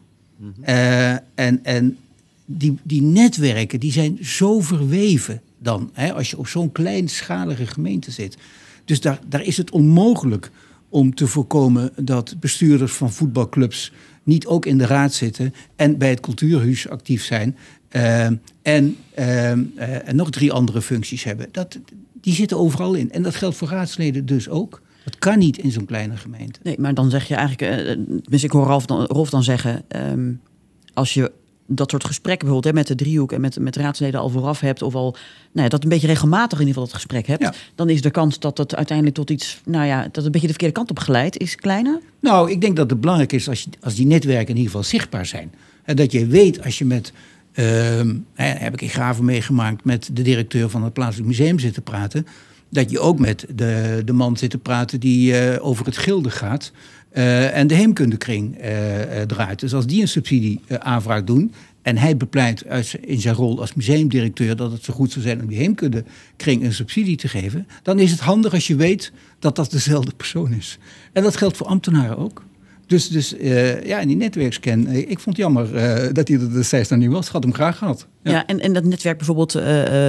Eh, en en die, die netwerken die zijn zo verweven dan, hè, als je op zo'n kleinschalige gemeente zit. Dus daar, daar is het onmogelijk om te voorkomen dat bestuurders van voetbalclubs niet ook in de raad zitten en bij het cultuurhuis actief zijn. eh, en, eh, eh, en nog drie andere functies hebben. Dat, die zitten overal in. En dat geldt voor raadsleden dus ook. Dat kan niet in zo'n kleine gemeente. Nee, maar dan zeg je eigenlijk, eh, dus ik hoor Rolf dan, Rolf dan zeggen, ehm, als je dat soort gesprekken bijvoorbeeld hè, met de driehoek en met, met raadsleden al vooraf hebt, of al nou ja, dat een beetje regelmatig in ieder geval dat gesprek hebt, Ja. dan is de kans dat het uiteindelijk tot iets, nou ja, dat het een beetje de verkeerde kant op glijdt, is kleiner. Nou, ik denk dat het belangrijk is als, je, als die netwerken in ieder geval zichtbaar zijn. En dat je weet als je met, ehm, hè, heb ik in Graven meegemaakt, met de directeur van het plaatselijk museum zit te praten. Dat je ook met de, de man zit te praten die eh, over het gilde gaat. eh, en de heemkundekring eh, draait. Dus als die een subsidieaanvraag doen. en hij bepleit uit, in zijn rol als museumdirecteur. dat het zo goed zou zijn om die heemkundekring een subsidie te geven. dan is het handig als je weet dat dat dezelfde persoon is. En dat geldt voor ambtenaren ook. Dus, dus eh, ja, en die netwerkscan. eh, ik vond het jammer eh, dat hij er destijds nog niet was. Had hem graag gehad. Ja. en, en dat netwerk bijvoorbeeld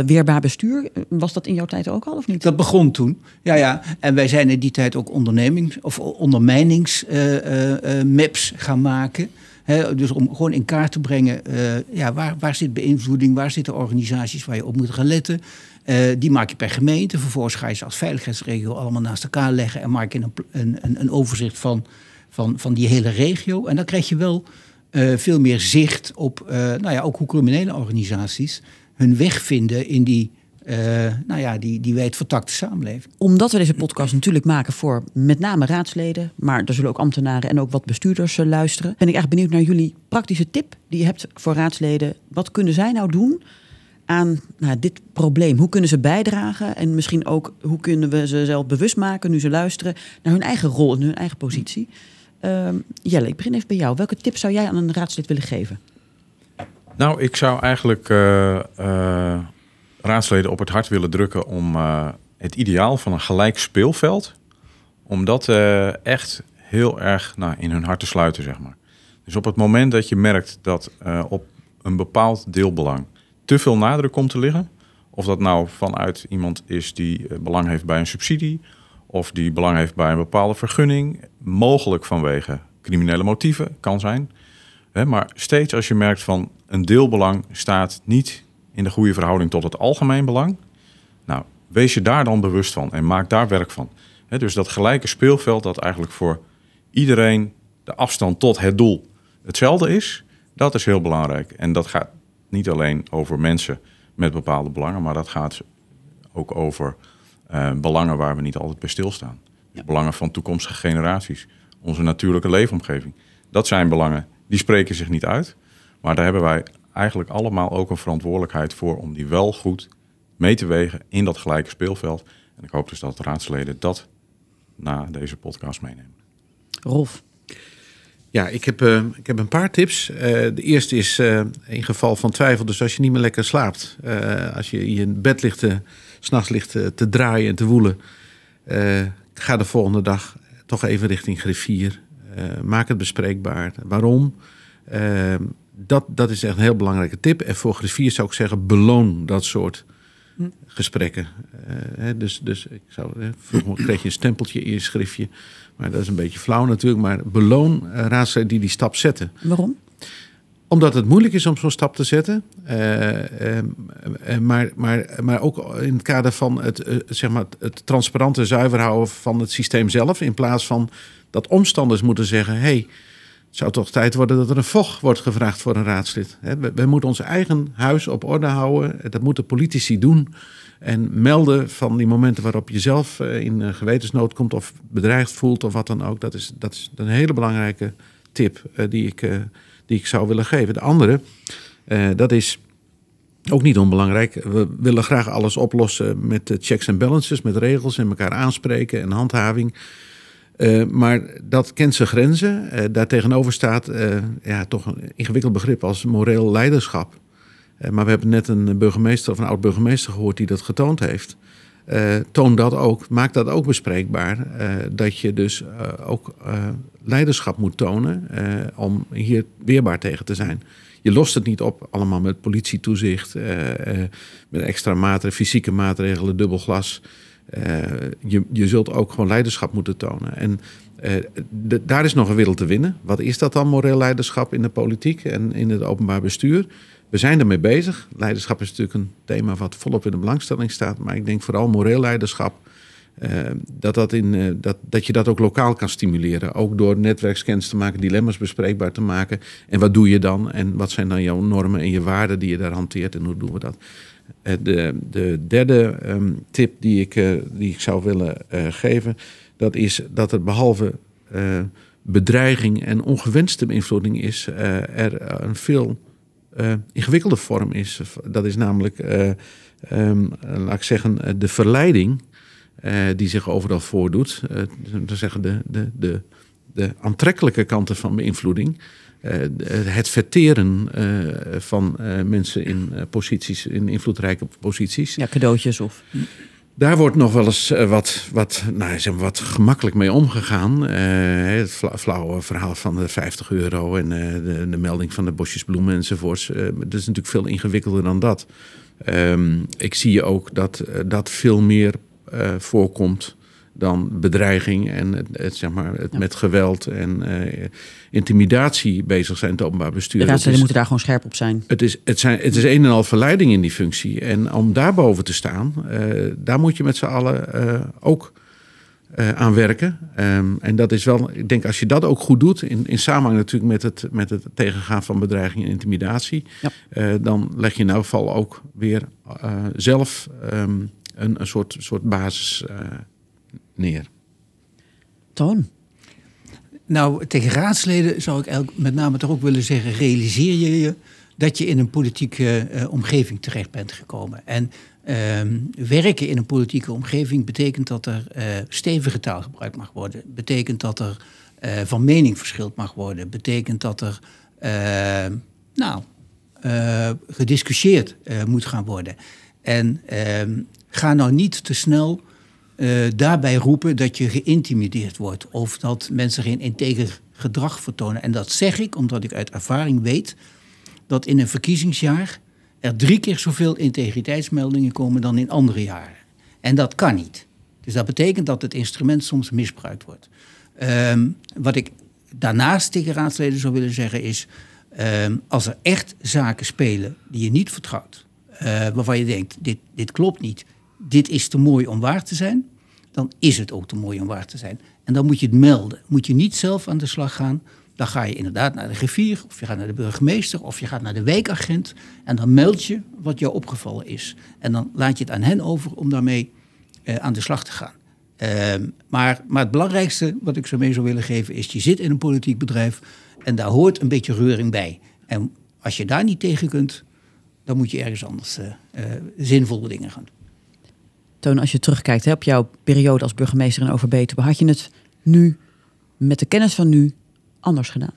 weerbaar bestuur, was dat in jouw tijd ook al of niet? Dat begon toen. Ja, ja. En wij zijn in die tijd ook ondernemings- of ondermijningsmaps gaan maken. Dus om gewoon in kaart te brengen, ja, waar, waar zit beïnvloeding, waar zitten organisaties waar je op moet gaan letten. Die maak je per gemeente. Vervolgens ga je ze als veiligheidsregio allemaal naast elkaar leggen en maak je een, een, een overzicht van, van, van die hele regio. En dan krijg je wel eh, veel meer zicht op eh, nou ja, ook hoe criminele organisaties hun weg vinden in die, eh, nou ja, die, die wijdvertakte samenleving. Omdat we deze podcast natuurlijk maken voor met name raadsleden, maar er zullen ook ambtenaren en ook wat bestuurders luisteren, ben ik echt benieuwd naar jullie praktische tip die je hebt voor raadsleden. Wat kunnen zij nou doen aan nou, dit probleem? Hoe kunnen ze bijdragen en misschien ook hoe kunnen we ze zelf bewust maken nu ze luisteren naar hun eigen rol en hun eigen positie? Ehm, Jelle, ik begin even bij jou. Welke tips zou jij aan een raadslid willen geven? Nou, ik zou eigenlijk eh, eh, raadsleden op het hart willen drukken om eh, het ideaal van een gelijk speelveld, om dat echt heel erg nou, in hun hart te sluiten, zeg maar. Dus op het moment dat je merkt dat op een bepaald deelbelang te veel nadruk komt te liggen, of dat nou vanuit iemand is die belang heeft bij een subsidie, of die belang heeft bij een bepaalde vergunning, mogelijk vanwege criminele motieven, kan zijn. Maar steeds als je merkt van een deelbelang staat niet in de goede verhouding tot het algemeen belang. Nou, wees je daar dan bewust van en maak daar werk van. Dus dat gelijke speelveld dat eigenlijk voor iedereen de afstand tot het doel hetzelfde is, dat is heel belangrijk. En dat gaat niet alleen over mensen met bepaalde belangen, maar dat gaat ook over eh, belangen waar we niet altijd bij stilstaan. Dus belangen van toekomstige generaties, onze natuurlijke leefomgeving. Dat zijn belangen, die spreken zich niet uit. Maar daar hebben wij eigenlijk allemaal ook een verantwoordelijkheid voor om die wel goed mee te wegen in dat gelijke speelveld. En ik hoop dus dat de raadsleden dat na deze podcast meenemen. Rolf. Ja, ik heb, uh, ik heb een paar tips. Uh, de eerste is uh, in geval van twijfel, dus als je niet meer lekker slaapt, als je in je bed ligt, s'nachts ligt te draaien en te woelen, ga de volgende dag toch even richting griffier. maak het bespreekbaar. Waarom? dat, dat is echt een heel belangrijke tip. En voor griffier zou ik zeggen, beloon dat soort hm. gesprekken. dus, dus ik zou, vroeger kreeg je een stempeltje in je schriftje. Maar dat is een beetje flauw natuurlijk. Maar beloon uh, raadsleden die die stap zetten. Waarom? Omdat het moeilijk is om zo'n stap te zetten. Uh, uh, maar, maar, maar ook in het kader van het, zeg maar het transparante zuiver houden van het systeem zelf. In plaats van dat omstanders moeten zeggen: hey, het zou toch tijd worden dat er een vocht wordt gevraagd voor een raadslid. We, we moeten ons eigen huis op orde houden. Dat moeten politici doen. En melden van die momenten waarop je zelf eh, in gewetensnood komt of bedreigd voelt of wat dan ook. Dat is, dat is een hele belangrijke tip die, ik, die ik zou willen geven. De andere, dat is ook niet onbelangrijk. We willen graag alles oplossen met checks en balances, met regels en elkaar aanspreken en handhaving. maar dat kent zijn grenzen. daartegenover staat ja, toch een ingewikkeld begrip als moreel leiderschap. Eh, maar we hebben net een burgemeester of een oud-burgemeester gehoord die dat getoond heeft. Uh, toon dat ook, maak dat ook bespreekbaar. Uh, dat je dus uh, ook leiderschap moet tonen om hier weerbaar tegen te zijn. Je lost het niet op allemaal met politietoezicht, met extra maatregelen, fysieke maatregelen, dubbel glas. je, je zult ook gewoon leiderschap moeten tonen. En daar is nog een wereld te winnen. Wat is dat dan, moreel leiderschap in de politiek en in het openbaar bestuur? We zijn ermee bezig. Leiderschap is natuurlijk een thema wat volop in de belangstelling staat. Maar ik denk vooral moreel leiderschap. Uh, dat, dat, in, uh, dat, dat je dat ook lokaal kan stimuleren. Ook door netwerkscans te maken, dilemma's bespreekbaar te maken. En wat doe je dan? En wat zijn dan jouw normen en je waarden die je daar hanteert? En hoe doen we dat? Uh, de, de derde um, tip die ik, die ik zou willen geven, dat is dat er behalve bedreiging en ongewenste beïnvloeding is, er een veel uh, ingewikkelde vorm is. Dat is namelijk, uh, um, laat ik zeggen, de verleiding die zich overal voordoet. Uh, zeggen de, de, de, de aantrekkelijke kanten van beïnvloeding. het verteren van mensen in posities, in invloedrijke posities. Ja, cadeautjes of. Daar wordt nog wel eens uh, wat, wat, nou, zeg maar, wat gemakkelijk mee omgegaan. Uh, het flauwe verhaal van de 50 euro en uh, de, de, melding van de bosjes bloemen enzovoorts. dat is natuurlijk veel ingewikkelder dan dat. Um, ik zie ook dat dat veel meer voorkomt dan bedreiging en het, het zeg maar, het met geweld en uh, intimidatie bezig zijn, het openbaar bestuur. De raadsleden moeten daar gewoon scherp op zijn. Het is, het, zijn, het is een en al verleiding in die functie. En om daarboven te staan, uh, daar moet je met z'n allen uh, ook aan werken. Um, en dat is wel, ik denk als je dat ook goed doet, in, in samenhang natuurlijk met het, met het tegengaan van bedreiging en intimidatie, ja. dan leg je in elk geval ook weer zelf um, een, een soort, soort basis neer. Toon? Nou, tegen raadsleden zou ik met name toch ook willen zeggen: realiseer je je dat je in een politieke uh, omgeving terecht bent gekomen. En uh, werken in een politieke omgeving betekent dat er uh, stevige taal gebruikt mag worden. Betekent dat er uh, van mening verschild mag worden. Betekent dat er nou, gediscussieerd moet gaan worden. En ehm, ga nou niet te snel uh, daarbij roepen dat je geïntimideerd wordt of dat mensen geen integer gedrag vertonen. En dat zeg ik omdat ik uit ervaring weet dat in een verkiezingsjaar er drie keer zoveel integriteitsmeldingen komen dan in andere jaren. En dat kan niet. Dus dat betekent dat het instrument soms misbruikt wordt. Um, wat ik daarnaast tegen raadsleden zou willen zeggen is: um, als er echt zaken spelen die je niet vertrouwt, uh, waarvan je denkt: dit, dit klopt niet, dit is te mooi om waar te zijn, dan is het ook te mooi om waar te zijn. En dan moet je het melden. Moet je niet zelf aan de slag gaan. Dan ga je inderdaad naar de griffier, of je gaat naar de burgemeester, of je gaat naar de wijkagent. En dan meld je wat jou opgevallen is. En dan laat je het aan hen over om daarmee eh, aan de slag te gaan. Uh, maar, maar het belangrijkste wat ik zo mee zou willen geven is: je zit in een politiek bedrijf en daar hoort een beetje reuring bij. En als je daar niet tegen kunt, dan moet je ergens anders uh, zinvolle dingen gaan doen. Toon, als je terugkijkt hè, op jouw periode als burgemeester in Overbetuwe, had je het nu met de kennis van nu anders gedaan?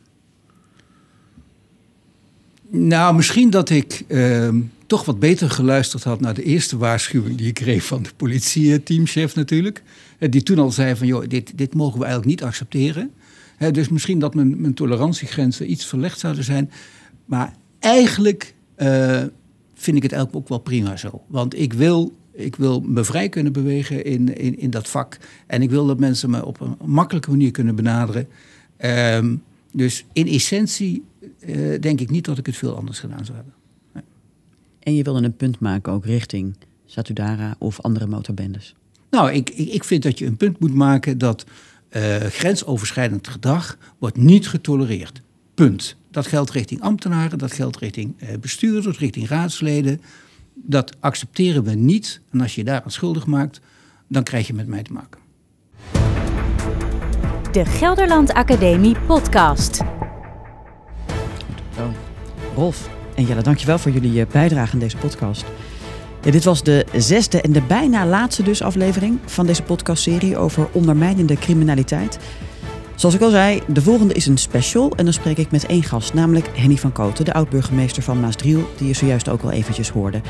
Nou, misschien dat ik ehm, toch wat beter geluisterd had naar de eerste waarschuwing die ik kreeg van de politieteamchef natuurlijk. Eh, Die toen al zei van, joh, dit, dit mogen we eigenlijk niet accepteren. Hè, dus misschien dat mijn, mijn tolerantiegrenzen iets verlegd zouden zijn. Maar eigenlijk eh, vind ik het eigenlijk ook wel prima zo. Want ik wil, ik wil me vrij kunnen bewegen in, in, in dat vak. En ik wil dat mensen me op een makkelijke manier kunnen benaderen. Ehm, dus in essentie eh, denk ik niet dat ik het veel anders gedaan zou hebben. En je wilde een punt maken ook richting Satudara of andere motorbendes. Nou, ik, ik, ik vind dat je een punt moet maken dat eh, grensoverschrijdend gedrag wordt niet getolereerd. Punt. Dat geldt richting ambtenaren, dat geldt richting eh, bestuurders, richting raadsleden. Dat accepteren we niet. En als je je daaraan schuldig maakt, dan krijg je met mij te maken. De Gelderland Academie Podcast. Zo. Rolf en Jelle, dankjewel voor jullie eh, bijdrage in deze podcast. Ja, dit was de zesde en de bijna laatste dus aflevering van deze podcastserie over ondermijnende criminaliteit. Zoals ik al zei, de volgende is een special en dan spreek ik met één gast, namelijk Henny van Koten, de oud-burgemeester van Maasdriel, die je zojuist ook al eventjes hoorde.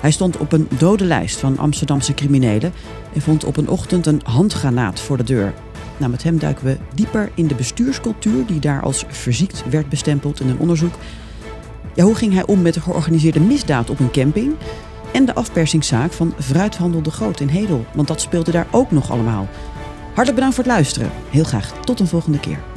Hij stond op een dode lijst van Amsterdamse criminelen en vond op een ochtend een handgranaat voor de deur. Nou, met hem duiken we dieper in de bestuurscultuur die daar als verziekt werd bestempeld in een onderzoek. Ja, hoe ging hij om met de georganiseerde misdaad op een camping? En de afpersingszaak van Fruithandel de Groot in Hedel, want dat speelde daar ook nog allemaal. Hartelijk bedankt voor het luisteren. Heel graag tot een volgende keer.